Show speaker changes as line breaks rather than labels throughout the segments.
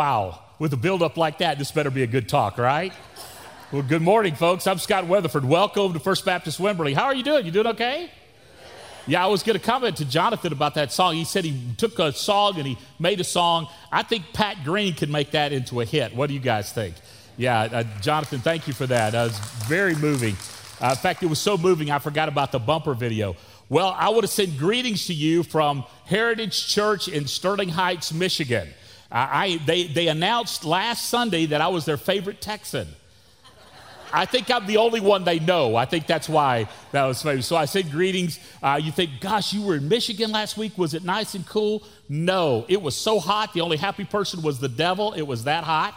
Wow, with a buildup like that, this better be a good talk, right? Well, good morning, folks. I'm Scott Weatherford. Welcome to First Baptist Wimberley. How are you doing? You doing okay? Yeah, I was going to comment to Jonathan about that song. He said he took a song and he made a song. I think Pat Green could make that into a hit. What do you guys think? Yeah, uh, Jonathan, thank you for that. That was very moving. Uh, in fact, it was so moving, I forgot about the bumper video. Well, I want to send greetings to you from Heritage Church in Sterling Heights, Michigan. I, they, they announced last Sunday that I was their favorite Texan. I think I'm the only one they know. I think that's why that was famous. So I said greetings. Uh, you think, gosh, you were in Michigan last week. Was it nice and cool? No, it was so hot. The only happy person was the devil. It was that hot.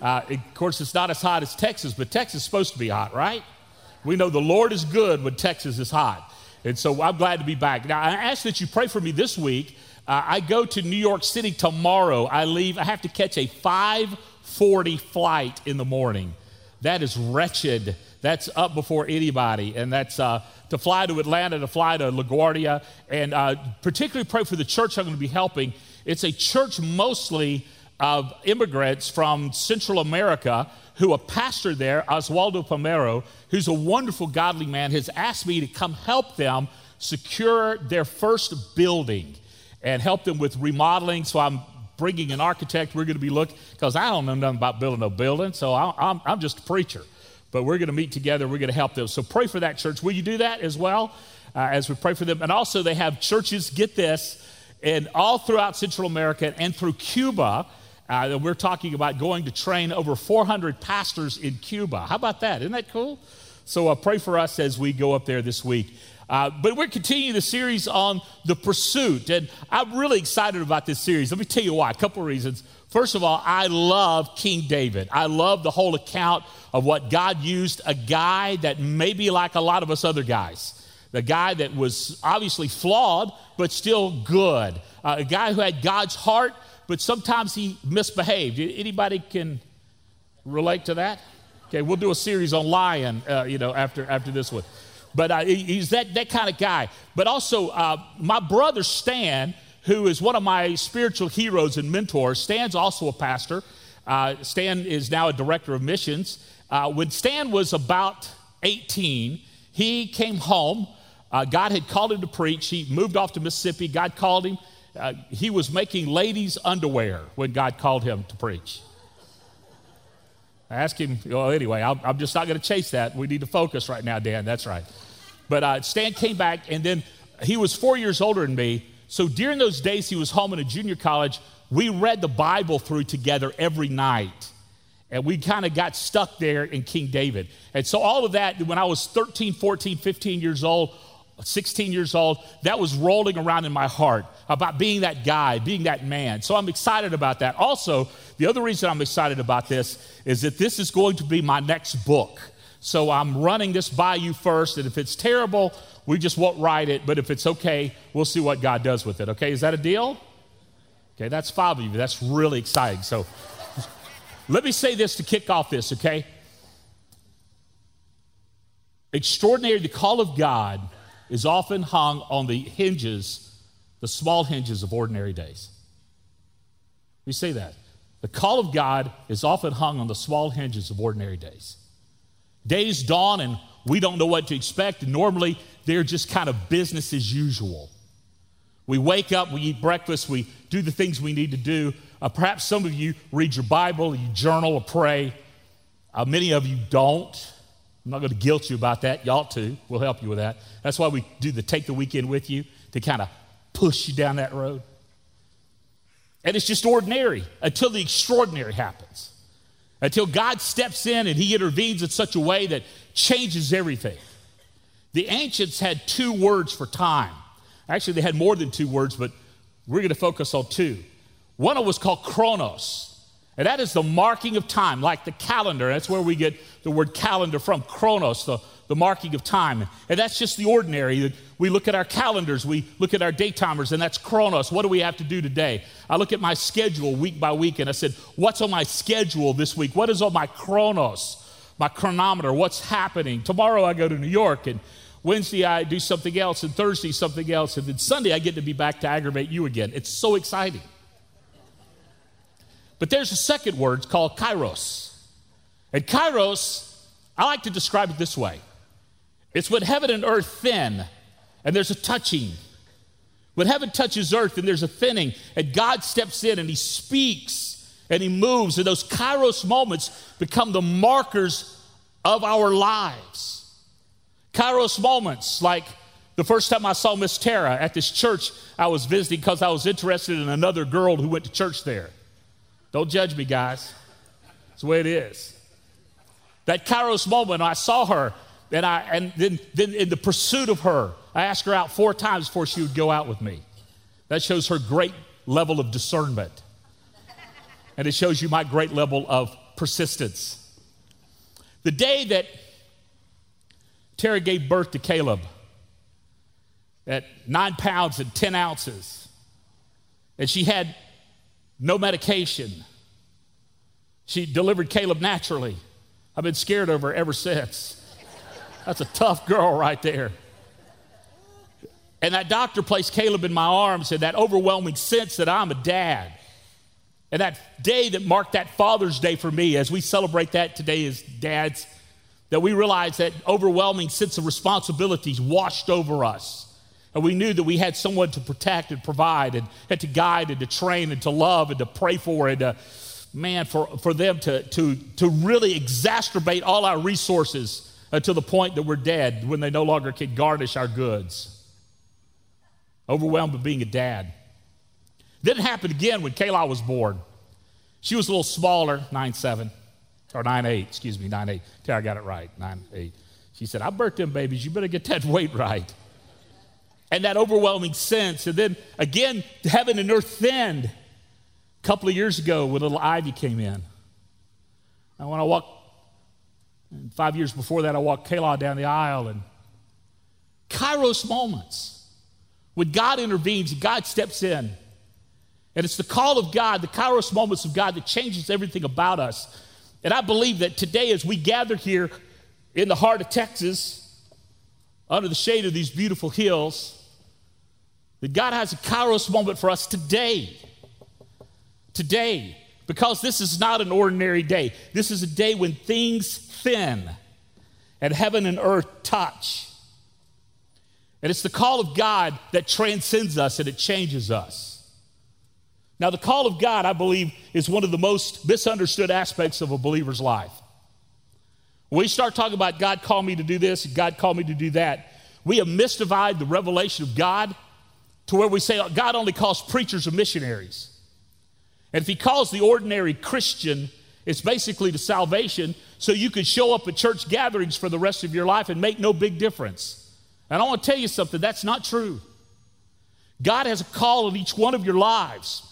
Uh, of course, it's not as hot as Texas, but Texas is supposed to be hot, right? We know the Lord is good when Texas is hot. And so I'm glad to be back. Now, I ask that you pray for me this week uh, I go to New York City tomorrow. I leave, I have to catch a 540 flight in the morning. That is wretched. That's up before anybody. And that's uh, to fly to Atlanta, to fly to LaGuardia, and uh, particularly pray for the church I'm going to be helping. It's a church mostly of immigrants from Central America who a pastor there, Oswaldo Pomero, who's a wonderful, godly man, has asked me to come help them secure their first building and help them with remodeling. So I'm bringing an architect. We're going to be looking, because I don't know nothing about building a building, so I'm, I'm just a preacher. But we're going to meet together. We're going to help them. So pray for that church. Will you do that as well uh, as we pray for them? And also, they have churches, get this, and all throughout Central America and through Cuba. Uh, we're talking about going to train over 400 pastors in Cuba. How about that? Isn't that cool? So uh, pray for us as we go up there this week. Uh, but we're continuing the series on the pursuit, and I'm really excited about this series. Let me tell you why. A couple of reasons. First of all, I love King David. I love the whole account of what God used a guy that may be like a lot of us other guys. The guy that was obviously flawed, but still good. Uh, a guy who had God's heart, but sometimes he misbehaved. Anybody can relate to that? Okay, we'll do a series on lying, uh, you know, after, after this one. But uh, he's that, that kind of guy. But also, uh, my brother Stan, who is one of my spiritual heroes and mentors, Stan's also a pastor. Uh, Stan is now a director of missions. Uh, when Stan was about 18, he came home. Uh, God had called him to preach. He moved off to Mississippi. God called him. Uh, he was making ladies' underwear when God called him to preach. I asked him, well, anyway, I'm, I'm just not going to chase that. We need to focus right now, Dan. That's right. But uh, Stan came back, and then he was four years older than me. So during those days he was home in a junior college, we read the Bible through together every night. And we kind of got stuck there in King David. And so all of that, when I was 13, 14, 15 years old, 16 years old, that was rolling around in my heart about being that guy, being that man. So I'm excited about that. Also, the other reason I'm excited about this is that this is going to be my next book. So I'm running this by you first, and if it's terrible, we just won't write it, but if it's okay, we'll see what God does with it. Okay, is that a deal? Okay, that's five of you. That's really exciting. So let me say this to kick off this, okay? Extraordinary, the call of God is often hung on the hinges, the small hinges of ordinary days. We say that. The call of God is often hung on the small hinges of ordinary days. Days dawn and we don't know what to expect. And normally they're just kind of business as usual. We wake up, we eat breakfast, we do the things we need to do. Uh, perhaps some of you read your Bible, you journal or pray. Uh, many of you don't. I'm not going to guilt you about that. You ought to. We'll help you with that. That's why we do the take the weekend with you to kind of push you down that road. And it's just ordinary until the extraordinary happens until God steps in and he intervenes in such a way that changes everything. The ancients had two words for time. Actually, they had more than two words, but we're going to focus on two. One was called chronos, and that is the marking of time, like the calendar. That's where we get the word calendar from, chronos, the, the marking of time. And that's just the ordinary. We look at our calendars, we look at our day timers, and that's chronos. What do we have to do today? I look at my schedule week by week, and I said, What's on my schedule this week? What is on my chronos, my chronometer? What's happening? Tomorrow I go to New York, and Wednesday I do something else, and Thursday something else, and then Sunday I get to be back to aggravate you again. It's so exciting. But there's a second word called kairos. And kairos, I like to describe it this way it's when heaven and earth thin and there's a touching. When heaven touches earth and there's a thinning, and God steps in and He speaks and He moves, and those kairos moments become the markers of our lives. Kairos moments like the first time I saw Miss Tara at this church I was visiting because I was interested in another girl who went to church there. Don't judge me, guys. It's the way it is. That Kairos moment, I saw her, and, I, and then, then in the pursuit of her, I asked her out four times before she would go out with me. That shows her great level of discernment. And it shows you my great level of persistence. The day that Terry gave birth to Caleb at nine pounds and 10 ounces, and she had no medication, she delivered Caleb naturally. I've been scared of her ever since. That's a tough girl right there. And that doctor placed Caleb in my arms and that overwhelming sense that I'm a dad. And that day that marked that Father's Day for me, as we celebrate that today as dads, that we realized that overwhelming sense of responsibilities washed over us. And we knew that we had someone to protect and provide and, and to guide and to train and to love and to pray for and to, man, for, for them to, to, to really exacerbate all our resources Uh, to the point that we're dead when they no longer can garnish our goods. Overwhelmed with being a dad. Didn't happen again when Kayla was born. She was a little smaller, nine seven, or nine eight. excuse me, nine eight. Tara got it right, nine eight. She said, I birthed them babies, you better get that weight right. And that overwhelming sense. And then again, heaven and earth thinned a couple of years ago when little Ivy came in. And when I walked and five years before that, I walked Kayla down the aisle and Kairos moments when God intervenes God steps in. And it's the call of God, the Kairos moments of God that changes everything about us. And I believe that today, as we gather here in the heart of Texas, under the shade of these beautiful hills, that God has a Kairos moment for us today. Today. Because this is not an ordinary day. This is a day when things thin and heaven and earth touch. And it's the call of God that transcends us and it changes us. Now, the call of God, I believe, is one of the most misunderstood aspects of a believer's life. When we start talking about God called me to do this God called me to do that, we have mystified the revelation of God to where we say God only calls preachers and missionaries. And if He calls the ordinary Christian, it's basically the salvation so you could show up at church gatherings for the rest of your life and make no big difference. And I want to tell you something that's not true. God has a call in each one of your lives,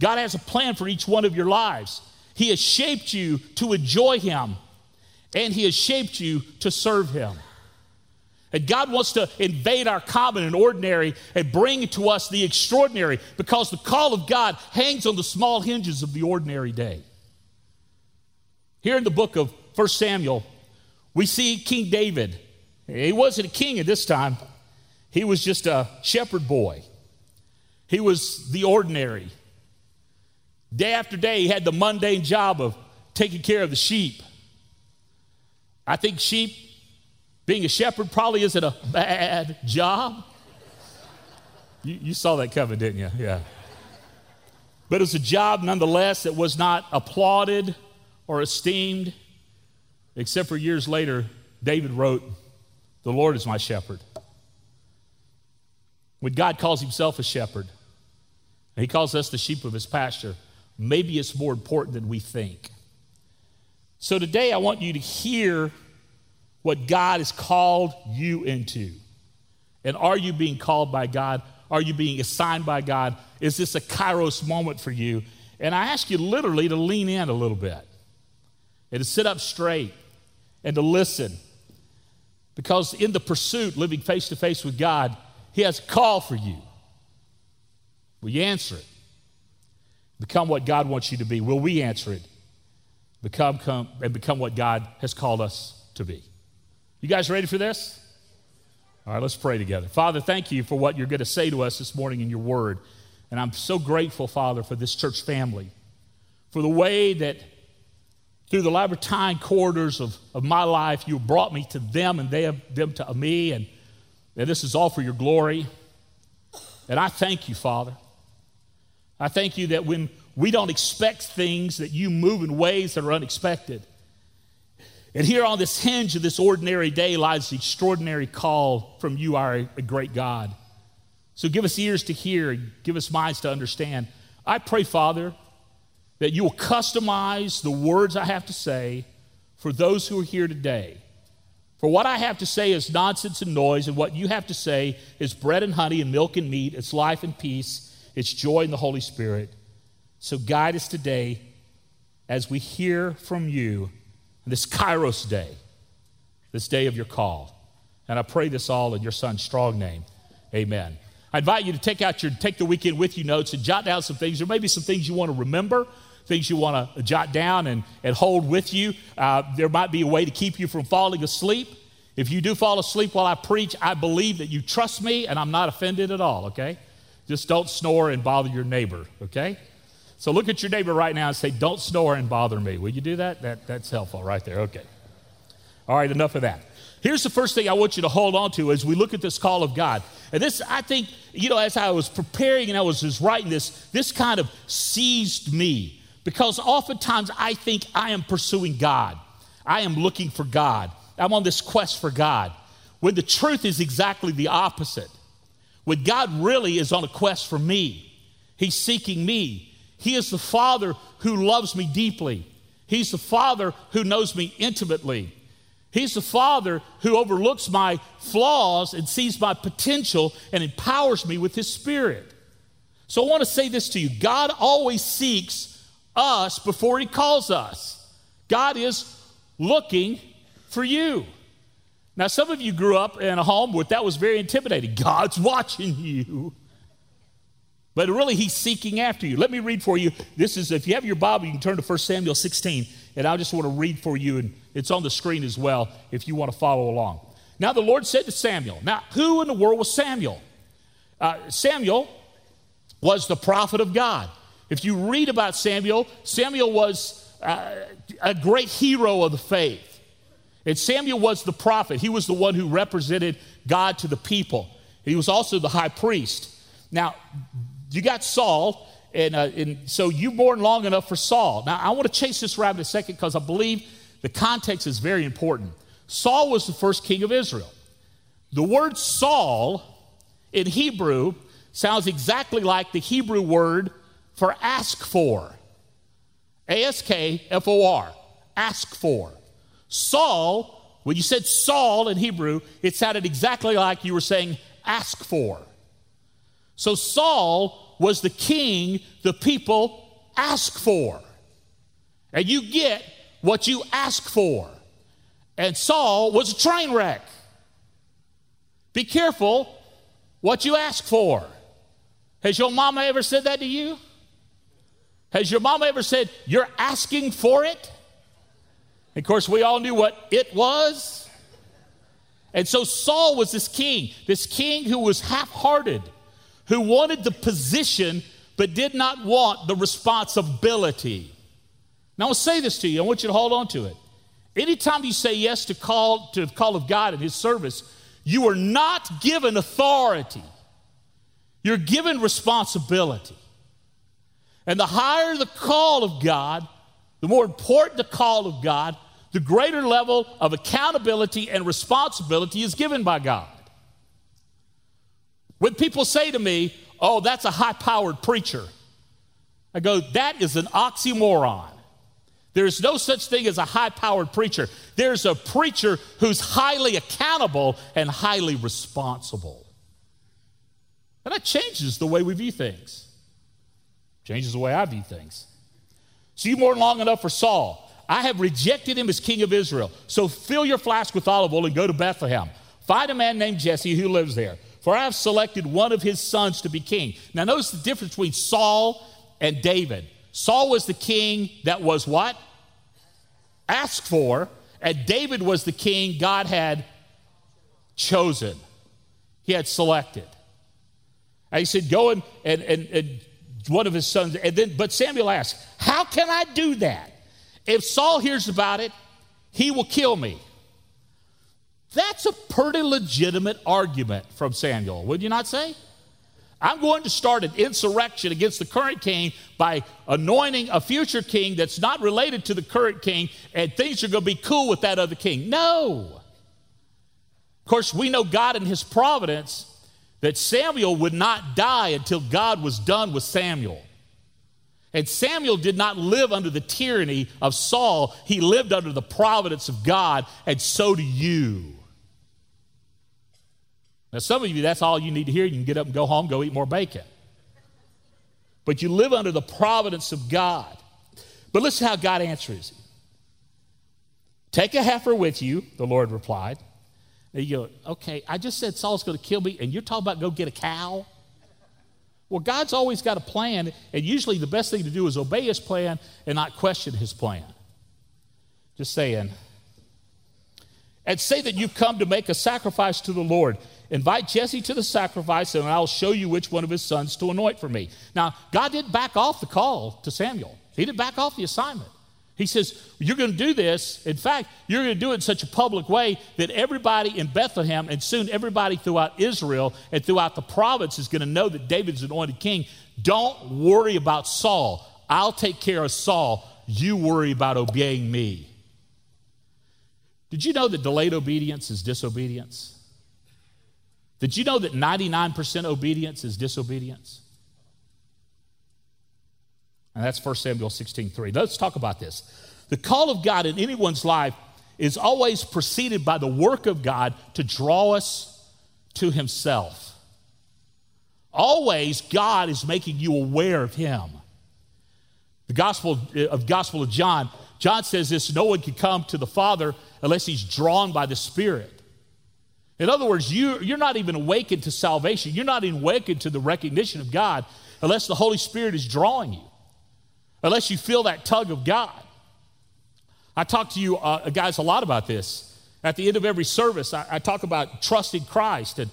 God has a plan for each one of your lives. He has shaped you to enjoy Him, and He has shaped you to serve Him. And God wants to invade our common and ordinary and bring to us the extraordinary because the call of God hangs on the small hinges of the ordinary day. Here in the book of 1 Samuel, we see King David. He wasn't a king at this time, he was just a shepherd boy. He was the ordinary. Day after day, he had the mundane job of taking care of the sheep. I think sheep, being a shepherd, probably isn't a bad job. You, you saw that coming, didn't you? Yeah. But it's a job nonetheless that was not applauded or esteemed, except for years later, David wrote, The Lord is my shepherd. When God calls himself a shepherd, and he calls us the sheep of his pasture, maybe it's more important than we think. So today I want you to hear what God has called you into. And are you being called by God? Are you being assigned by God? Is this a kairos moment for you? And I ask you literally to lean in a little bit and to sit up straight and to listen. Because in the pursuit, living face to face with God, He has a call for you. Will you answer it? Become what God wants you to be. Will we answer it? Become come, and become what God has called us to be. You guys ready for this? All right, let's pray together. Father, thank you for what you're going to say to us this morning in your word. And I'm so grateful, Father, for this church family for the way that through the labyrinthine corridors of, of my life, you brought me to them and they have them to me. And, and this is all for your glory. And I thank you, Father. I thank you that when we don't expect things, that you move in ways that are unexpected. And here on this hinge of this ordinary day lies the extraordinary call from you, our great God. So give us ears to hear, give us minds to understand. I pray, Father, that you will customize the words I have to say for those who are here today. For what I have to say is nonsense and noise, and what you have to say is bread and honey and milk and meat. It's life and peace, it's joy in the Holy Spirit. So guide us today as we hear from you this Kairos day, this day of your call. And I pray this all in your son's strong name. Amen. I invite you to take out your take the weekend with you notes and jot down some things. There may be some things you want to remember, things you want to jot down and, and hold with you. Uh, there might be a way to keep you from falling asleep. If you do fall asleep while I preach, I believe that you trust me and I'm not offended at all, okay? Just don't snore and bother your neighbor, okay? So look at your neighbor right now and say, Don't snore and bother me. Will you do that? that that's helpful right there. Okay. All right, enough of that. Here's the first thing I want you to hold on to as we look at this call of God. And this, I think, you know, as I was preparing and I was just writing this, this kind of seized me because oftentimes I think I am pursuing God. I am looking for God. I'm on this quest for God. When the truth is exactly the opposite. When God really is on a quest for me, He's seeking me. He is the Father who loves me deeply. He's the Father who knows me intimately. He's the Father who overlooks my flaws and sees my potential and empowers me with His Spirit. So I want to say this to you God always seeks us before He calls us. God is looking for you. Now, some of you grew up in a home where that was very intimidating. God's watching you. But really, he's seeking after you. Let me read for you. This is, if you have your Bible, you can turn to 1 Samuel 16, and I just want to read for you, and it's on the screen as well if you want to follow along. Now, the Lord said to Samuel, Now, who in the world was Samuel? Uh, Samuel was the prophet of God. If you read about Samuel, Samuel was uh, a great hero of the faith. And Samuel was the prophet, he was the one who represented God to the people. He was also the high priest. Now, you got Saul, and, uh, and so you born long enough for Saul. Now, I want to chase this rabbit a second because I believe the context is very important. Saul was the first king of Israel. The word Saul in Hebrew sounds exactly like the Hebrew word for ask for. A S K F O R, ask for. Saul, when you said Saul in Hebrew, it sounded exactly like you were saying ask for. So Saul was the king the people ask for. And you get what you ask for. And Saul was a train wreck. Be careful what you ask for. Has your mama ever said that to you? Has your mama ever said, You're asking for it? of course, we all knew what it was. And so Saul was this king, this king who was half hearted who wanted the position but did not want the responsibility. Now, I'll say this to you. I want you to hold on to it. Anytime you say yes to call to the call of God and His service, you are not given authority. You're given responsibility. And the higher the call of God, the more important the call of God, the greater level of accountability and responsibility is given by God. When people say to me, oh, that's a high powered preacher, I go, that is an oxymoron. There's no such thing as a high powered preacher. There's a preacher who's highly accountable and highly responsible. And that changes the way we view things, changes the way I view things. So you mourn long enough for Saul. I have rejected him as king of Israel. So fill your flask with olive oil and go to Bethlehem. Find a man named Jesse who lives there. For I have selected one of his sons to be king. Now, notice the difference between Saul and David. Saul was the king that was what? Asked for, and David was the king God had chosen, he had selected. And he said, Go and, and, and, and one of his sons. And then, but Samuel asked, How can I do that? If Saul hears about it, he will kill me. That's a pretty legitimate argument from Samuel, would you not say? I'm going to start an insurrection against the current king by anointing a future king that's not related to the current king, and things are going to be cool with that other king. No. Of course, we know God in his providence that Samuel would not die until God was done with Samuel. And Samuel did not live under the tyranny of Saul, he lived under the providence of God, and so do you. Now, some of you, that's all you need to hear. You can get up and go home, go eat more bacon. But you live under the providence of God. But listen to how God answers. Take a heifer with you, the Lord replied. And you go, okay, I just said Saul's going to kill me, and you're talking about go get a cow? Well, God's always got a plan, and usually the best thing to do is obey his plan and not question his plan. Just saying. And say that you've come to make a sacrifice to the Lord. Invite Jesse to the sacrifice, and I'll show you which one of his sons to anoint for me. Now, God didn't back off the call to Samuel, He didn't back off the assignment. He says, You're going to do this. In fact, you're going to do it in such a public way that everybody in Bethlehem and soon everybody throughout Israel and throughout the province is going to know that David's anointed king. Don't worry about Saul. I'll take care of Saul. You worry about obeying me. Did you know that delayed obedience is disobedience? Did you know that 99% obedience is disobedience? And that's 1 Samuel 16 3. Let's talk about this. The call of God in anyone's life is always preceded by the work of God to draw us to Himself. Always, God is making you aware of Him. The Gospel uh, of Gospel of John, John says this: no one can come to the Father unless he's drawn by the Spirit. In other words, you, you're not even awakened to salvation. You're not even awakened to the recognition of God unless the Holy Spirit is drawing you, unless you feel that tug of God. I talk to you uh, guys a lot about this. At the end of every service, I, I talk about trusting Christ. And,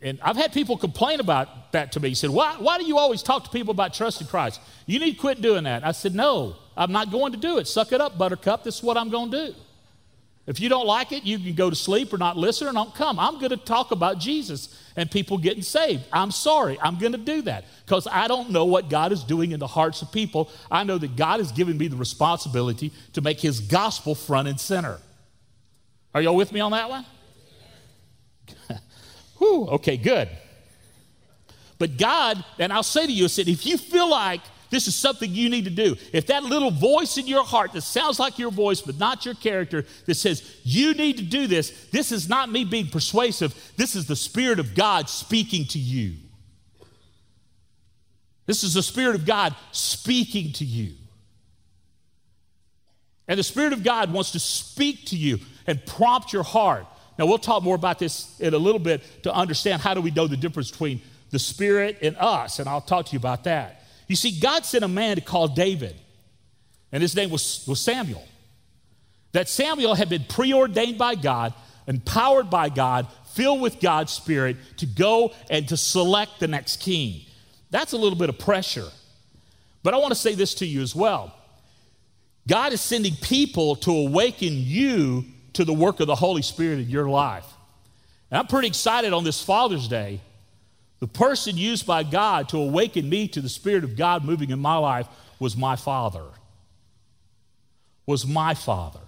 and I've had people complain about that to me. He said, why, why do you always talk to people about trusting Christ? You need to quit doing that. I said, No, I'm not going to do it. Suck it up, Buttercup. This is what I'm going to do. If you don't like it, you can go to sleep or not listen or not come. I'm going to talk about Jesus and people getting saved. I'm sorry. I'm going to do that because I don't know what God is doing in the hearts of people. I know that God has given me the responsibility to make his gospel front and center. Are y'all with me on that one? Whew, okay, good. But God, and I'll say to you, I said, if you feel like this is something you need to do. If that little voice in your heart that sounds like your voice but not your character that says, you need to do this, this is not me being persuasive. This is the Spirit of God speaking to you. This is the Spirit of God speaking to you. And the Spirit of God wants to speak to you and prompt your heart. Now, we'll talk more about this in a little bit to understand how do we know the difference between the Spirit and us, and I'll talk to you about that. You see, God sent a man to call David, and his name was, was Samuel. That Samuel had been preordained by God, empowered by God, filled with God's Spirit to go and to select the next king. That's a little bit of pressure. But I want to say this to you as well God is sending people to awaken you to the work of the Holy Spirit in your life. And I'm pretty excited on this Father's Day the person used by God to awaken me to the Spirit of God moving in my life was my father. Was my father.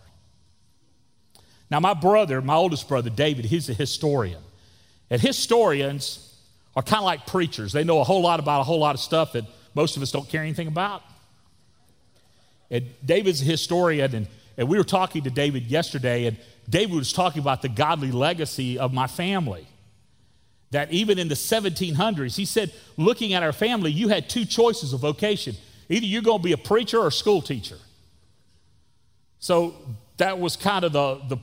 Now, my brother, my oldest brother, David, he's a historian. And historians are kind of like preachers. They know a whole lot about a whole lot of stuff that most of us don't care anything about. And David's a historian, and, and we were talking to David yesterday, and David was talking about the godly legacy of my family that even in the 1700s, he said, looking at our family, you had two choices of vocation. Either you're going to be a preacher or a school teacher. So that was kind of the, the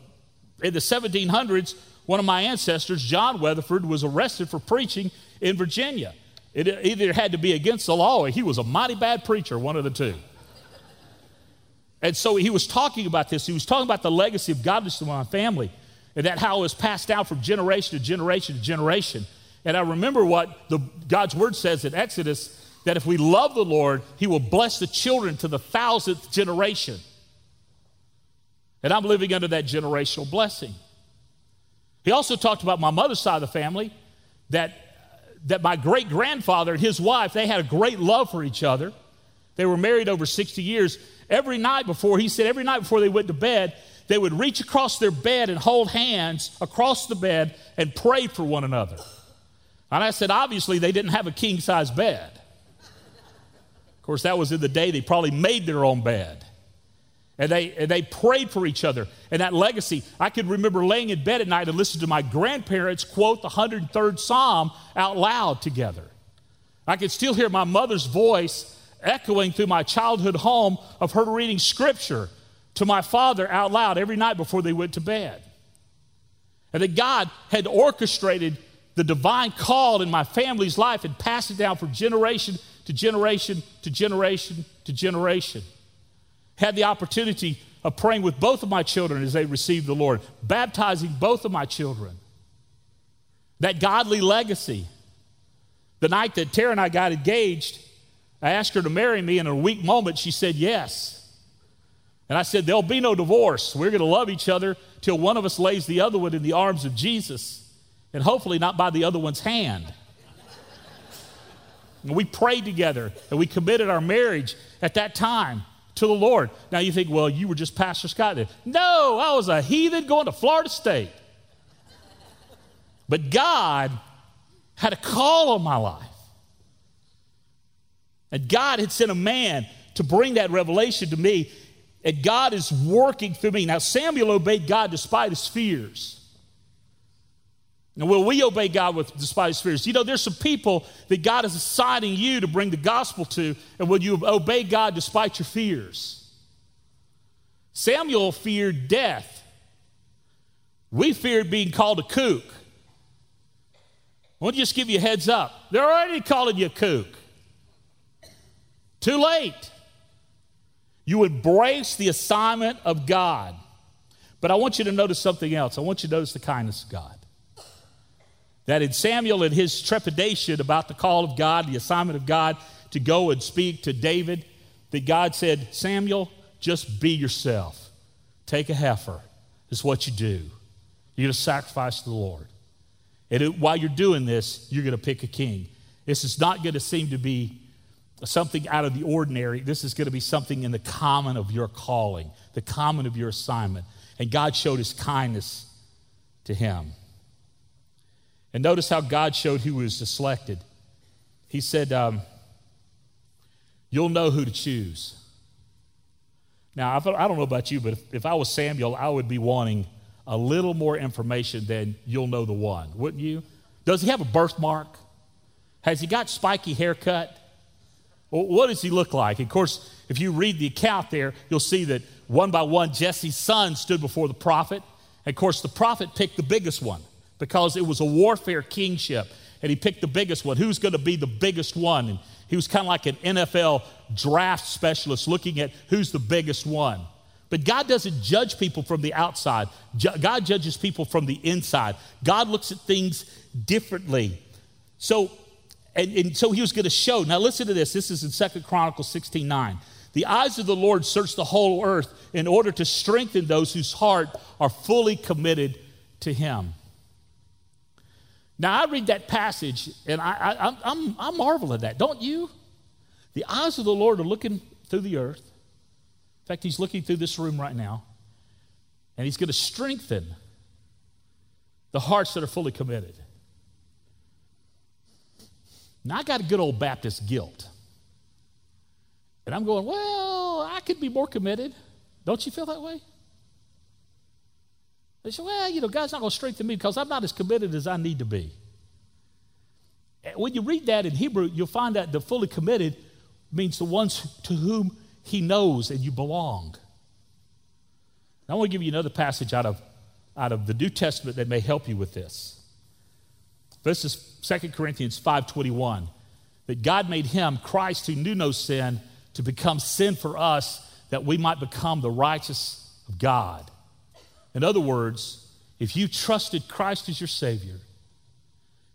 in the 1700s, one of my ancestors, John Weatherford, was arrested for preaching in Virginia. It either had to be against the law or he was a mighty bad preacher, one of the two. And so he was talking about this. He was talking about the legacy of godliness in my family and that how it was passed down from generation to generation to generation. And I remember what the, God's word says in Exodus that if we love the Lord, He will bless the children to the thousandth generation. And I'm living under that generational blessing. He also talked about my mother's side of the family that, that my great grandfather and his wife, they had a great love for each other. They were married over 60 years. Every night before, he said, every night before they went to bed, they would reach across their bed and hold hands across the bed and pray for one another. And I said, obviously, they didn't have a king size bed. Of course, that was in the day they probably made their own bed. And they, and they prayed for each other. And that legacy, I could remember laying in bed at night and listening to my grandparents quote the 103rd Psalm out loud together. I could still hear my mother's voice echoing through my childhood home of her reading scripture to my father out loud every night before they went to bed. And that God had orchestrated the divine call in my family's life and passed it down from generation to generation to generation to generation. Had the opportunity of praying with both of my children as they received the Lord, baptizing both of my children. That godly legacy. The night that Tara and I got engaged, I asked her to marry me, and in a weak moment, she said yes. And I said, There'll be no divorce. We're going to love each other till one of us lays the other one in the arms of Jesus, and hopefully not by the other one's hand. and we prayed together, and we committed our marriage at that time to the Lord. Now you think, well, you were just Pastor Scott then. No, I was a heathen going to Florida State. But God had a call on my life. And God had sent a man to bring that revelation to me. And God is working through me. Now, Samuel obeyed God despite his fears. And will we obey God with despite his fears? You know, there's some people that God is assigning you to bring the gospel to, and will you obey God despite your fears? Samuel feared death. We feared being called a kook. I want to just give you a heads up. They're already calling you a kook. Too late. You embrace the assignment of God. But I want you to notice something else. I want you to notice the kindness of God. That in Samuel and his trepidation about the call of God, the assignment of God to go and speak to David, that God said, Samuel, just be yourself. Take a heifer. Is what you do. You're going to sacrifice to the Lord. And it, while you're doing this, you're going to pick a king. This is not going to seem to be something out of the ordinary. This is going to be something in the common of your calling, the common of your assignment. And God showed his kindness to him. And notice how God showed who was selected. He said, um, You'll know who to choose. Now, I don't know about you, but if, if I was Samuel, I would be wanting a little more information than you'll know the one, wouldn't you? Does he have a birthmark? Has he got spiky haircut? What does he look like? Of course, if you read the account there, you'll see that one by one, Jesse's sons stood before the prophet. And of course, the prophet picked the biggest one because it was a warfare kingship. And he picked the biggest one. Who's going to be the biggest one? And he was kind of like an NFL draft specialist looking at who's the biggest one. But God doesn't judge people from the outside, God judges people from the inside. God looks at things differently. So and, and so he was going to show. Now listen to this. This is in Second Chronicles 16 9. The eyes of the Lord search the whole earth in order to strengthen those whose heart are fully committed to him. Now I read that passage and I, I, I'm, I marvel at that, don't you? The eyes of the Lord are looking through the earth. In fact, he's looking through this room right now. And he's going to strengthen the hearts that are fully committed. Now, I got a good old Baptist guilt. And I'm going, well, I could be more committed. Don't you feel that way? They say, well, you know, God's not going to strengthen me because I'm not as committed as I need to be. When you read that in Hebrew, you'll find that the fully committed means the ones to whom he knows and you belong. I want to give you another passage out of, out of the New Testament that may help you with this. This is 2 Corinthians 5:21. That God made him, Christ, who knew no sin, to become sin for us, that we might become the righteous of God. In other words, if you trusted Christ as your Savior,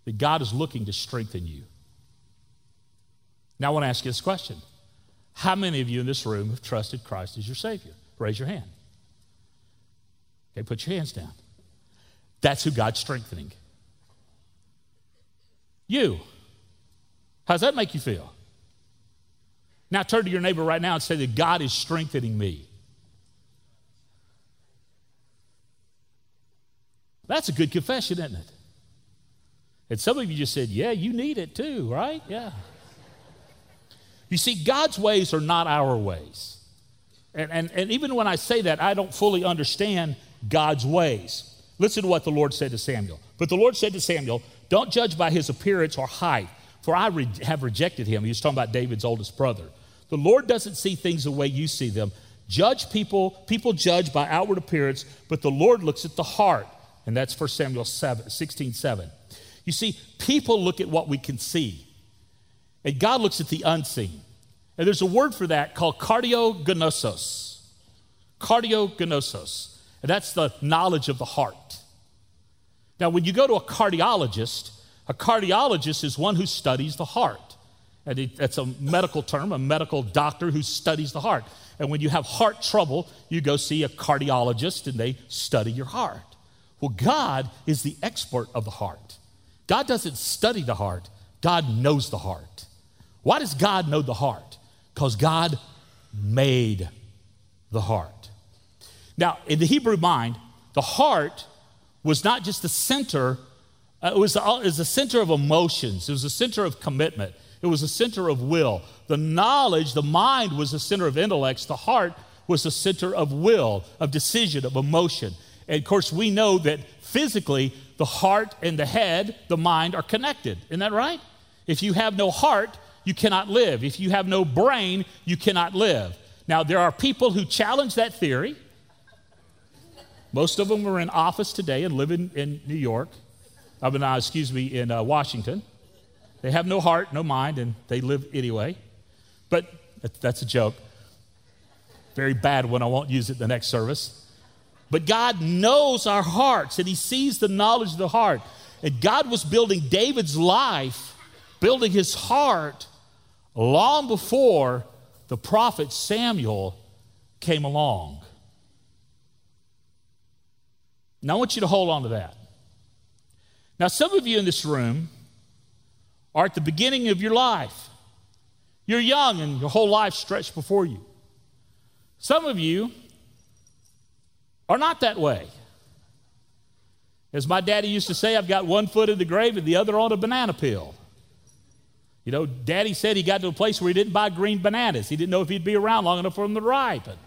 that God is looking to strengthen you. Now, I want to ask you this question How many of you in this room have trusted Christ as your Savior? Raise your hand. Okay, put your hands down. That's who God's strengthening. You. How's that make you feel? Now turn to your neighbor right now and say that God is strengthening me. That's a good confession, isn't it? And some of you just said, Yeah, you need it too, right? Yeah. You see, God's ways are not our ways. And, and, and even when I say that, I don't fully understand God's ways. Listen to what the Lord said to Samuel. But the Lord said to Samuel, Don't judge by his appearance or height, for I re- have rejected him. He was talking about David's oldest brother. The Lord doesn't see things the way you see them. Judge people, people judge by outward appearance, but the Lord looks at the heart. And that's 1 Samuel 7, 16 7. You see, people look at what we can see, and God looks at the unseen. And there's a word for that called cardiognosis. Cardiognosis. And that's the knowledge of the heart. Now, when you go to a cardiologist, a cardiologist is one who studies the heart. And it, that's a medical term, a medical doctor who studies the heart. And when you have heart trouble, you go see a cardiologist and they study your heart. Well, God is the expert of the heart. God doesn't study the heart, God knows the heart. Why does God know the heart? Because God made the heart. Now, in the Hebrew mind, the heart was not just the center, uh, it, was, it was the center of emotions, it was the center of commitment, it was the center of will. The knowledge, the mind was the center of intellects, the heart was the center of will, of decision, of emotion. And of course, we know that physically, the heart and the head, the mind, are connected. Isn't that right? If you have no heart, you cannot live. If you have no brain, you cannot live. Now, there are people who challenge that theory. Most of them are in office today and live in, in New York. I mean, uh, excuse me, in uh, Washington. They have no heart, no mind, and they live anyway. But that's a joke. Very bad one. I won't use it the next service. But God knows our hearts and He sees the knowledge of the heart. And God was building David's life, building his heart, long before the prophet Samuel came along. Now, I want you to hold on to that. Now, some of you in this room are at the beginning of your life. You're young and your whole life stretched before you. Some of you are not that way. As my daddy used to say, I've got one foot in the grave and the other on a banana peel. You know, daddy said he got to a place where he didn't buy green bananas. He didn't know if he'd be around long enough for them to ripen.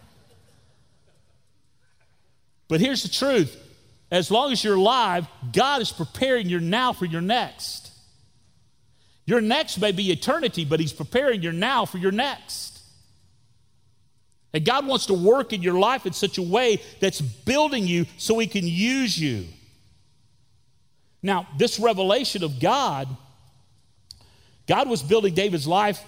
But here's the truth as long as you're alive, God is preparing your now for your next. Your next may be eternity, but He's preparing your now for your next. And God wants to work in your life in such a way that's building you so He can use you. Now, this revelation of God, God was building David's life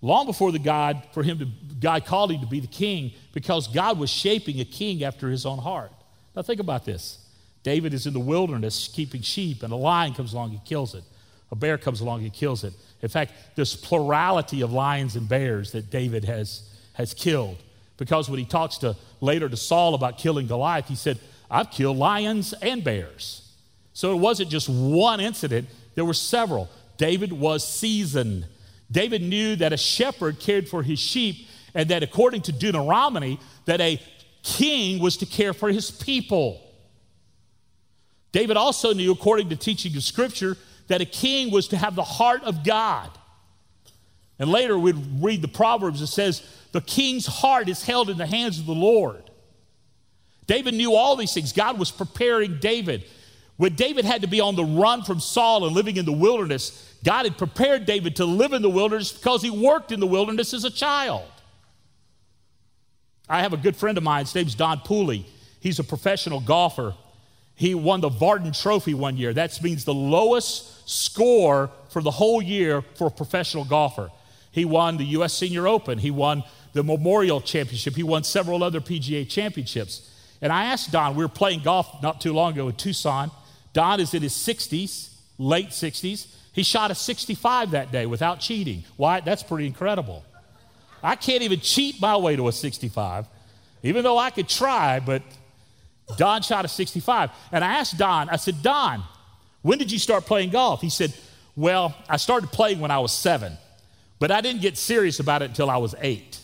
long before the God for him to God called him to be the king because God was shaping a king after his own heart. Now think about this. David is in the wilderness keeping sheep, and a lion comes along he kills it. A bear comes along he kills it. In fact, this plurality of lions and bears that David has, has killed. Because when he talks to later to Saul about killing Goliath, he said, I've killed lions and bears. So it wasn't just one incident, there were several. David was seasoned. David knew that a shepherd cared for his sheep, and that according to Deuteronomy, that a king was to care for his people. David also knew, according to teaching of Scripture, that a king was to have the heart of God. And later we'd read the Proverbs that says, the king's heart is held in the hands of the Lord. David knew all these things. God was preparing David. When David had to be on the run from Saul and living in the wilderness, God had prepared David to live in the wilderness because he worked in the wilderness as a child. I have a good friend of mine, his name's Don Pooley. He's a professional golfer. He won the Vardon Trophy one year. That means the lowest score for the whole year for a professional golfer. He won the U.S. Senior Open. He won the Memorial Championship. He won several other PGA championships. And I asked Don, we were playing golf not too long ago in Tucson. Don is in his 60s, late 60s. He shot a 65 that day without cheating. Why? That's pretty incredible. I can't even cheat my way to a 65, even though I could try, but Don shot a 65. And I asked Don, I said, Don, when did you start playing golf? He said, Well, I started playing when I was seven, but I didn't get serious about it until I was eight.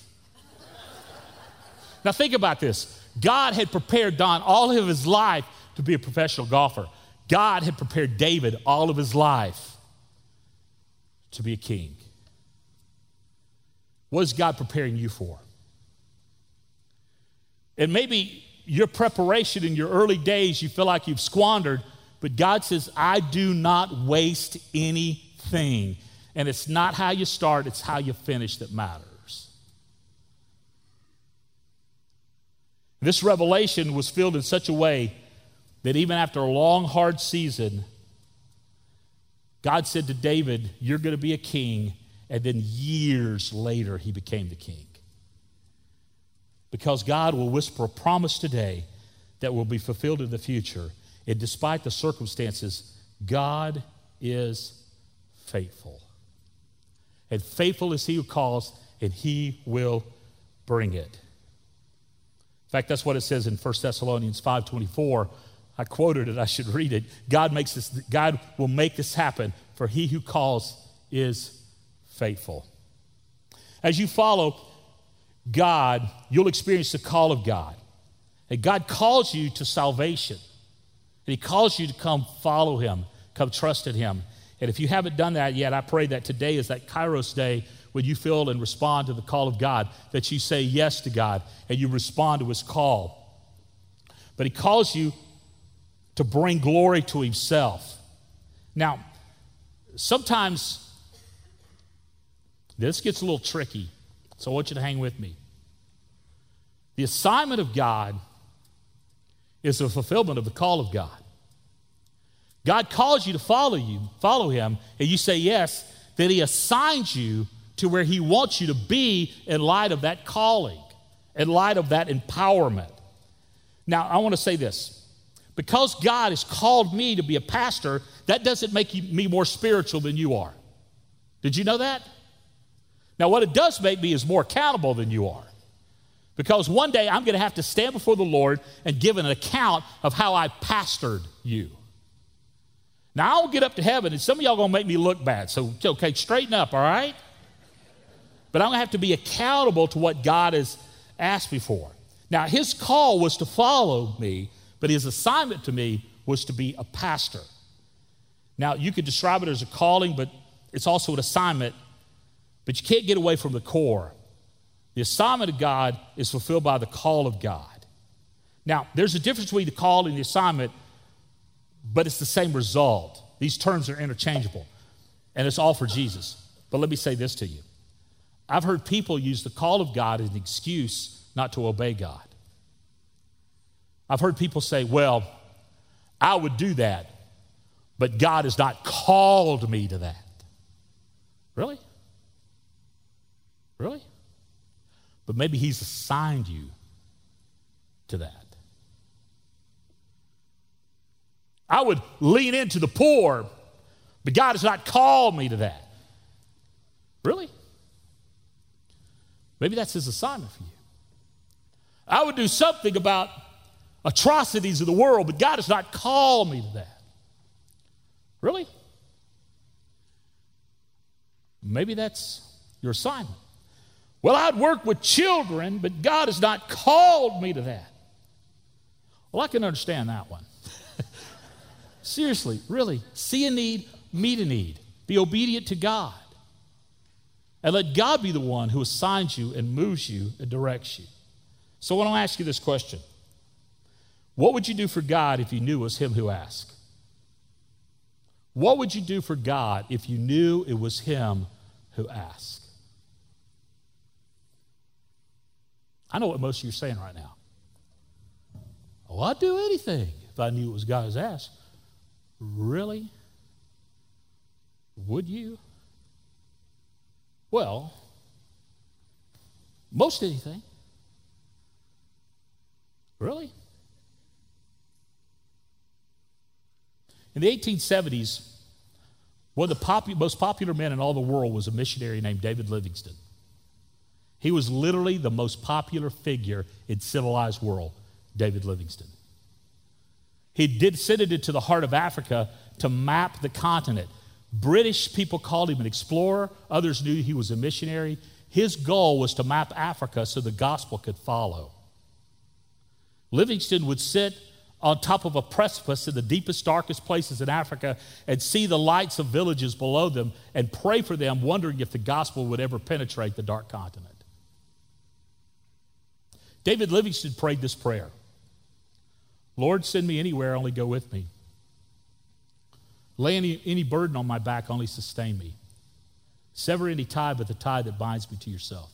now, think about this God had prepared Don all of his life to be a professional golfer. God had prepared David all of his life to be a king. What is God preparing you for? And maybe your preparation in your early days, you feel like you've squandered, but God says, I do not waste anything. And it's not how you start, it's how you finish that matters. This revelation was filled in such a way that even after a long, hard season, God said to David, You're going to be a king. And then years later, he became the king. Because God will whisper a promise today that will be fulfilled in the future. And despite the circumstances, God is faithful. And faithful is he who calls, and he will bring it. In fact, that's what it says in 1 Thessalonians 5:24 I quoted it, I should read it. God makes this, God will make this happen, for he who calls is faithful. As you follow God, you'll experience the call of God. And God calls you to salvation. And he calls you to come follow him, come trust in him. And if you haven't done that yet, I pray that today is that Kairos day when you feel and respond to the call of God, that you say yes to God and you respond to his call. But he calls you to bring glory to himself. Now, sometimes this gets a little tricky, so I want you to hang with me. The assignment of God is the fulfillment of the call of God. God calls you to follow you, follow him, and you say yes, then he assigns you to where he wants you to be in light of that calling, in light of that empowerment. Now, I want to say this because God has called me to be a pastor, that doesn't make me more spiritual than you are. Did you know that? Now, what it does make me is more accountable than you are. Because one day I'm going to have to stand before the Lord and give an account of how I pastored you. Now, I'll get up to heaven, and some of y'all going to make me look bad. So, okay, straighten up, all right? But I'm going to have to be accountable to what God has asked me for. Now, his call was to follow me but his assignment to me was to be a pastor. Now, you could describe it as a calling, but it's also an assignment, but you can't get away from the core. The assignment of God is fulfilled by the call of God. Now, there's a difference between the call and the assignment, but it's the same result. These terms are interchangeable, and it's all for Jesus. But let me say this to you I've heard people use the call of God as an excuse not to obey God. I've heard people say, well, I would do that, but God has not called me to that. Really? Really? But maybe He's assigned you to that. I would lean into the poor, but God has not called me to that. Really? Maybe that's His assignment for you. I would do something about atrocities of the world, but God has not called me to that. Really? Maybe that's your assignment. Well, I'd work with children, but God has not called me to that. Well, I can understand that one. Seriously, really, see a need, meet a need, be obedient to God. And let God be the one who assigns you and moves you and directs you. So I want to ask you this question what would you do for God if you knew it was Him who asked? What would you do for God if you knew it was Him who asked? I know what most of you are saying right now. Oh, I'd do anything if I knew it was God who asked. Really? Would you? Well, most anything. Really? In the 1870s, One of the popu- most popular men in all the world was a missionary named David Livingstone. He was literally the most popular figure in civilized world, David Livingstone. He did send it into the heart of Africa to map the continent. British people called him an explorer, others knew he was a missionary. His goal was to map Africa so the gospel could follow. Livingstone would sit on top of a precipice in the deepest, darkest places in Africa and see the lights of villages below them and pray for them, wondering if the gospel would ever penetrate the dark continent. David Livingstone prayed this prayer Lord, send me anywhere, only go with me. Lay any, any burden on my back, only sustain me. Sever any tie but the tie that binds me to yourself.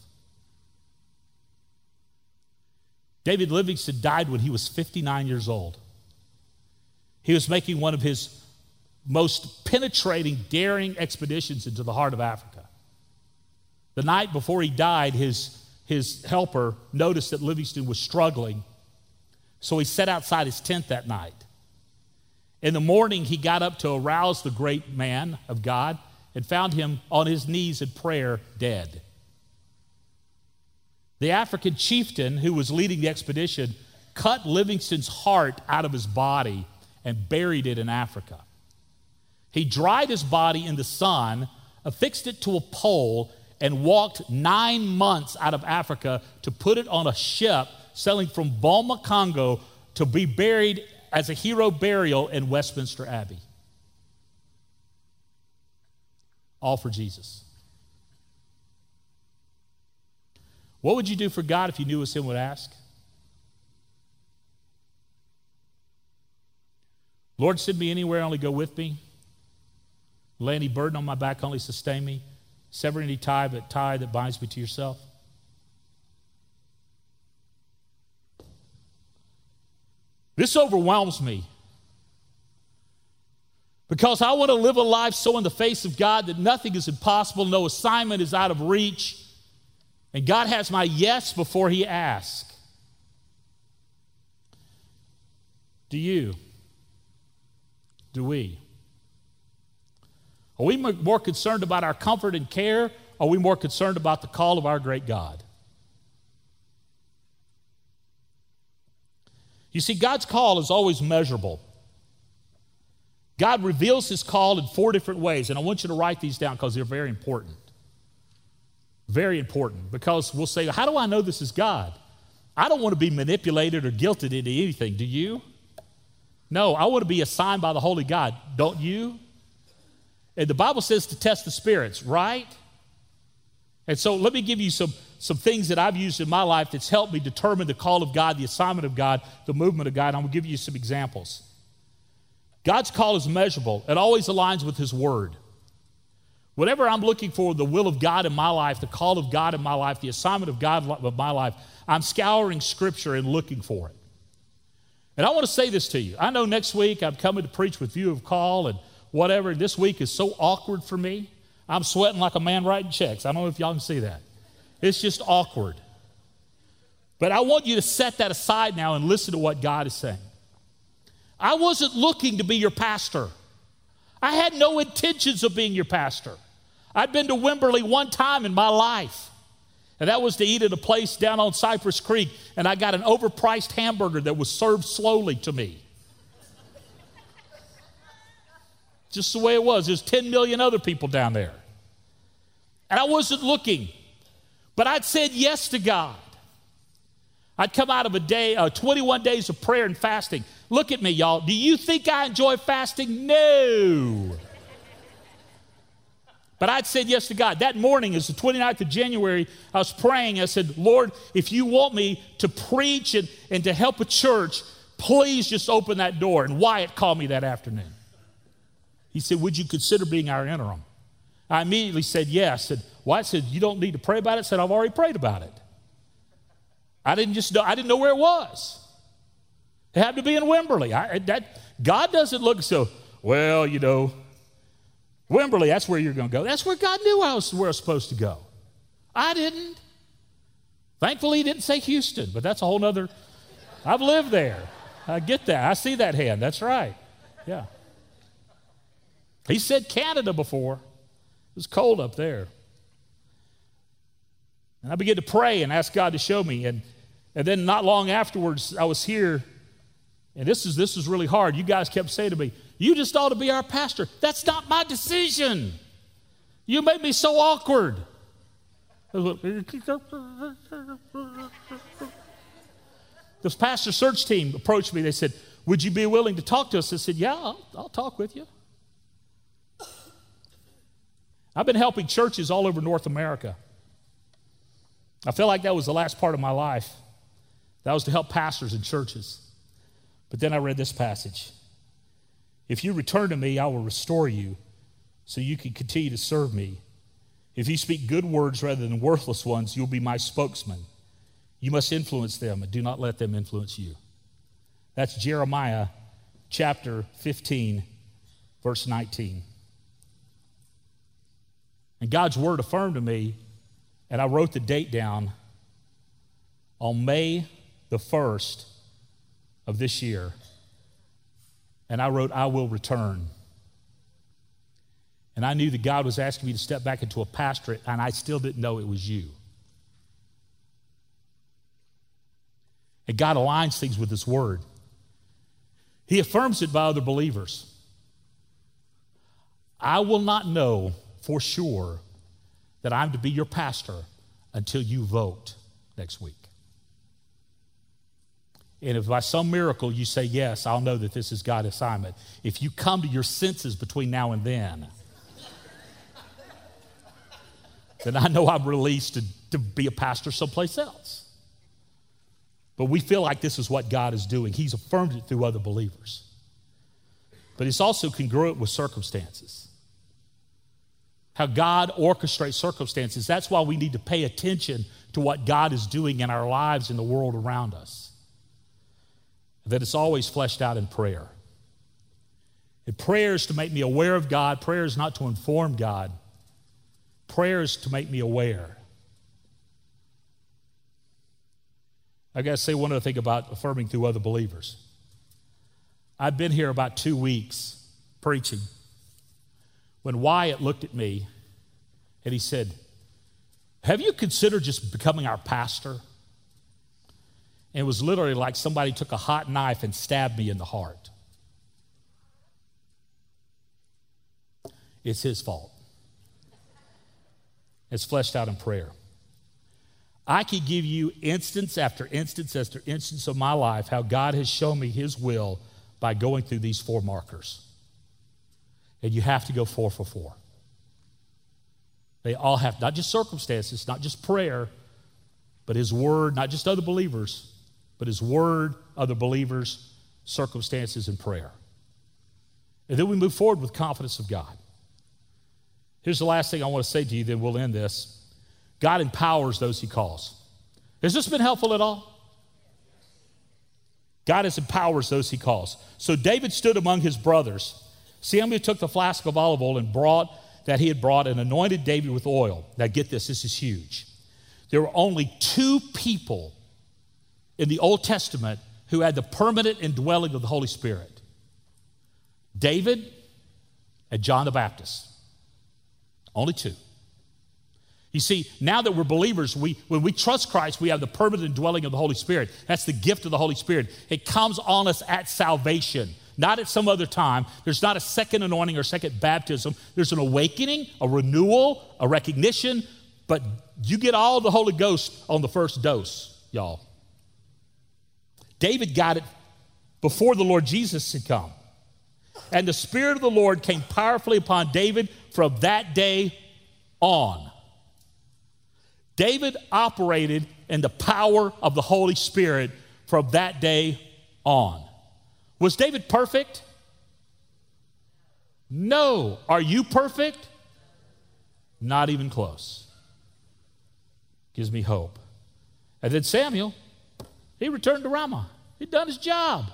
David Livingstone died when he was 59 years old. He was making one of his most penetrating, daring expeditions into the heart of Africa. The night before he died, his, his helper noticed that Livingstone was struggling, so he sat outside his tent that night. In the morning, he got up to arouse the great man of God and found him on his knees in prayer, dead. The African chieftain who was leading the expedition cut Livingstone's heart out of his body and buried it in Africa. He dried his body in the sun, affixed it to a pole, and walked nine months out of Africa to put it on a ship sailing from Boma, Congo, to be buried as a hero burial in Westminster Abbey. All for Jesus. What would you do for God if you knew it sin would ask? Lord, send me anywhere, only go with me. Lay any burden on my back, only sustain me. Sever any tie, but tie that binds me to yourself. This overwhelms me because I want to live a life so in the face of God that nothing is impossible, no assignment is out of reach, and God has my yes before He asks. Do you? Do we? Are we more concerned about our comfort and care? Are we more concerned about the call of our great God? You see, God's call is always measurable. God reveals his call in four different ways, and I want you to write these down because they're very important. Very important because we'll say, How do I know this is God? I don't want to be manipulated or guilted into anything. Do you? No, I want to be assigned by the Holy God. Don't you? And the Bible says to test the spirits, right? And so let me give you some, some things that I've used in my life that's helped me determine the call of God, the assignment of God, the movement of God. I'm going to give you some examples. God's call is measurable, it always aligns with His Word. Whatever I'm looking for, the will of God in my life, the call of God in my life, the assignment of God of my life, I'm scouring Scripture and looking for it. And I want to say this to you. I know next week I'm coming to preach with you of call and whatever. This week is so awkward for me. I'm sweating like a man writing checks. I don't know if y'all can see that. It's just awkward. But I want you to set that aside now and listen to what God is saying. I wasn't looking to be your pastor. I had no intentions of being your pastor. I'd been to Wimberley one time in my life, and that was to eat at a place down on Cypress Creek, and I got an overpriced hamburger that was served slowly to me. Just the way it was. There's 10 million other people down there. And I wasn't looking, but I'd said yes to God. I'd come out of a day, uh, 21 days of prayer and fasting. Look at me, y'all. Do you think I enjoy fasting? No. But I'd said yes to God. That morning, as the 29th of January, I was praying. I said, Lord, if you want me to preach and, and to help a church, please just open that door. And Wyatt called me that afternoon. He said, Would you consider being our interim? I immediately said yes. I said, Wyatt said, You don't need to pray about it. I said, I've already prayed about it. I didn't just know, I didn't know where it was. It happened to be in Wimberley. I, that, God doesn't look so, well, you know, Wimberley, that's where you're going to go. That's where God knew I was where I was supposed to go. I didn't. Thankfully, he didn't say Houston, but that's a whole nother. I've lived there. I get that. I see that hand. That's right. Yeah. He said Canada before. It was cold up there. And I began to pray and ask God to show me. And, and then not long afterwards, I was here, and this is this is really hard. You guys kept saying to me, You just ought to be our pastor. That's not my decision. You made me so awkward. This pastor search team approached me. They said, Would you be willing to talk to us? I said, Yeah, I'll, I'll talk with you. I've been helping churches all over North America. I felt like that was the last part of my life. That was to help pastors and churches. But then I read this passage If you return to me, I will restore you so you can continue to serve me. If you speak good words rather than worthless ones, you'll be my spokesman. You must influence them and do not let them influence you. That's Jeremiah chapter 15, verse 19. And God's word affirmed to me, and I wrote the date down on May the 1st of this year. And I wrote, I will return. And I knew that God was asking me to step back into a pastorate, and I still didn't know it was you. And God aligns things with His Word. He affirms it by other believers. I will not know for sure that I'm to be your pastor until you vote next week. And if by some miracle you say yes, I'll know that this is God's assignment. If you come to your senses between now and then, then I know I'm released to, to be a pastor someplace else. But we feel like this is what God is doing. He's affirmed it through other believers. But it's also congruent with circumstances. How God orchestrates circumstances. That's why we need to pay attention to what God is doing in our lives in the world around us. That it's always fleshed out in prayer. And prayer is to make me aware of God, prayer is not to inform God, prayer is to make me aware. I got to say one other thing about affirming through other believers. I've been here about two weeks preaching when Wyatt looked at me and he said, Have you considered just becoming our pastor? And it was literally like somebody took a hot knife and stabbed me in the heart. It's his fault. It's fleshed out in prayer. I could give you instance after instance after instance of my life how God has shown me His will by going through these four markers. And you have to go four for four. They all have, not just circumstances, not just prayer, but His Word, not just other believers, but His Word, other believers, circumstances, and prayer. And then we move forward with confidence of God. Here's the last thing I want to say to you, then we'll end this. God empowers those he calls. Has this been helpful at all? God has empowers those he calls. So David stood among his brothers. Samuel took the flask of olive oil and brought that he had brought and anointed David with oil. Now get this, this is huge. There were only two people in the Old Testament who had the permanent indwelling of the Holy Spirit David and John the Baptist. Only two. You see, now that we're believers, we, when we trust Christ, we have the permanent indwelling of the Holy Spirit. That's the gift of the Holy Spirit. It comes on us at salvation, not at some other time. There's not a second anointing or second baptism. There's an awakening, a renewal, a recognition, but you get all the Holy Ghost on the first dose, y'all. David got it before the Lord Jesus had come. And the Spirit of the Lord came powerfully upon David from that day on. David operated in the power of the Holy Spirit from that day on. Was David perfect? No. Are you perfect? Not even close. Gives me hope. And then Samuel, he returned to Ramah. He'd done his job.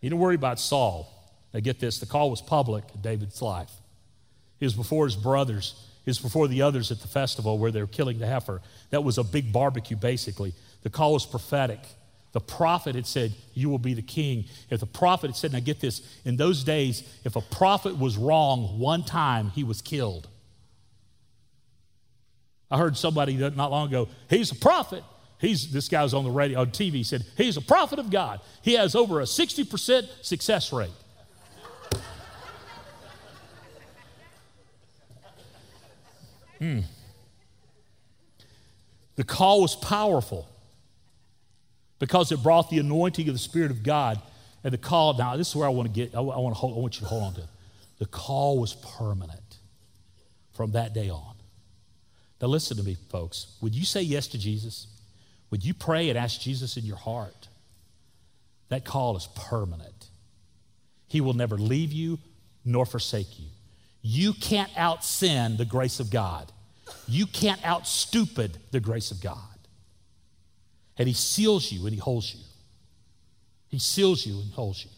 He didn't worry about Saul. Now, get this the call was public in David's life. He was before his brothers is before the others at the festival where they were killing the heifer. That was a big barbecue, basically. The call was prophetic. The prophet had said, You will be the king. If the prophet had said, Now get this, in those days, if a prophet was wrong one time, he was killed. I heard somebody not long ago, He's a prophet. He's, this guy was on the radio, on TV, he said, He's a prophet of God. He has over a 60% success rate. Hmm. The call was powerful because it brought the anointing of the Spirit of God. And the call, now this is where I want to get, I want, to hold, I want you to hold on to it. The call was permanent from that day on. Now listen to me, folks. Would you say yes to Jesus? Would you pray and ask Jesus in your heart? That call is permanent. He will never leave you nor forsake you. You can't out sin the grace of God. You can't out stupid the grace of God. And He seals you and He holds you. He seals you and holds you.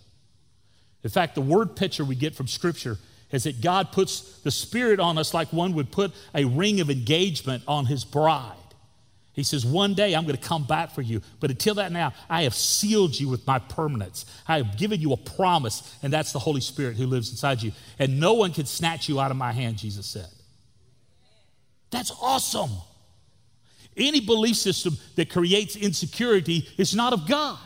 In fact, the word picture we get from Scripture is that God puts the Spirit on us like one would put a ring of engagement on His bride. He says, One day I'm going to come back for you. But until that now, I have sealed you with my permanence. I have given you a promise, and that's the Holy Spirit who lives inside you. And no one can snatch you out of my hand, Jesus said. That's awesome. Any belief system that creates insecurity is not of God.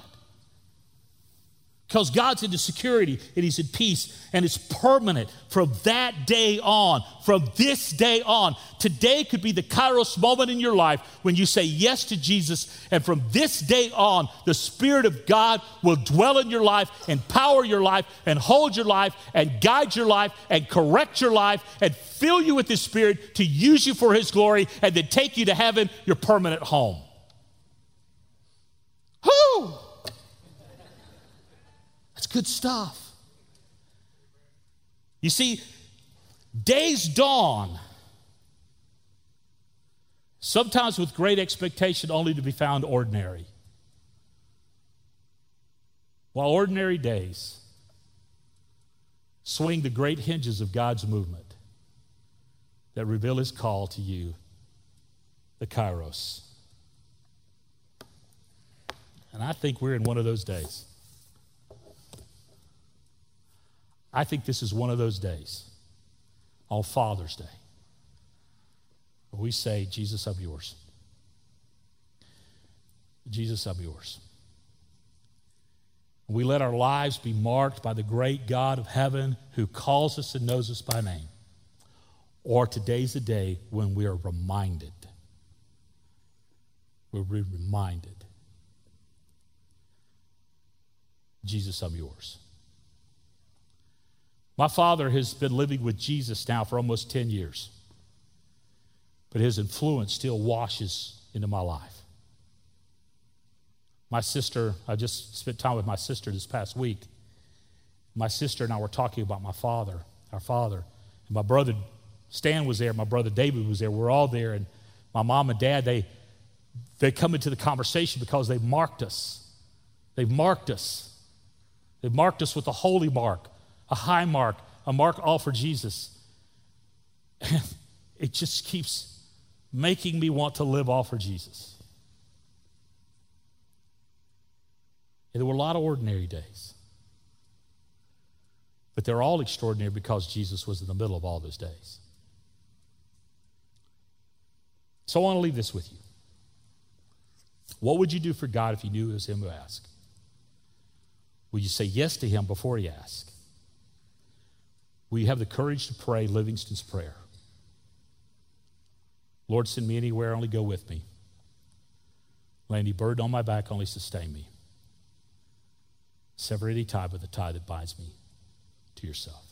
Because God's into security and He's in peace and it's permanent from that day on, from this day on. Today could be the kairos moment in your life when you say yes to Jesus, and from this day on, the Spirit of God will dwell in your life, empower your life, and hold your life, and guide your life, and correct your life, and fill you with His Spirit to use you for His glory, and then take you to heaven, your permanent home. Whoo! Good stuff. You see, days dawn, sometimes with great expectation, only to be found ordinary. While ordinary days swing the great hinges of God's movement that reveal his call to you, the Kairos. And I think we're in one of those days. I think this is one of those days on Father's Day where we say, Jesus, I'm yours. Jesus, I'm yours. We let our lives be marked by the great God of heaven who calls us and knows us by name. Or today's the day when we are reminded. We're reminded. Jesus, I'm yours. My father has been living with Jesus now for almost 10 years, but his influence still washes into my life. My sister, I just spent time with my sister this past week. My sister and I were talking about my father, our father. And my brother Stan was there, my brother David was there. We're all there. And my mom and dad, they, they come into the conversation because they've marked us. They've marked us. They've marked us with a holy mark a high mark, a mark all for Jesus. It just keeps making me want to live all for Jesus. And there were a lot of ordinary days. But they're all extraordinary because Jesus was in the middle of all those days. So I want to leave this with you. What would you do for God if you knew it was Him who asked? Would you say yes to Him before He asked? Will you have the courage to pray Livingstone's prayer? Lord, send me anywhere, only go with me. Lay any burden on my back, only sustain me. Sever any tie with the tie that binds me to yourself.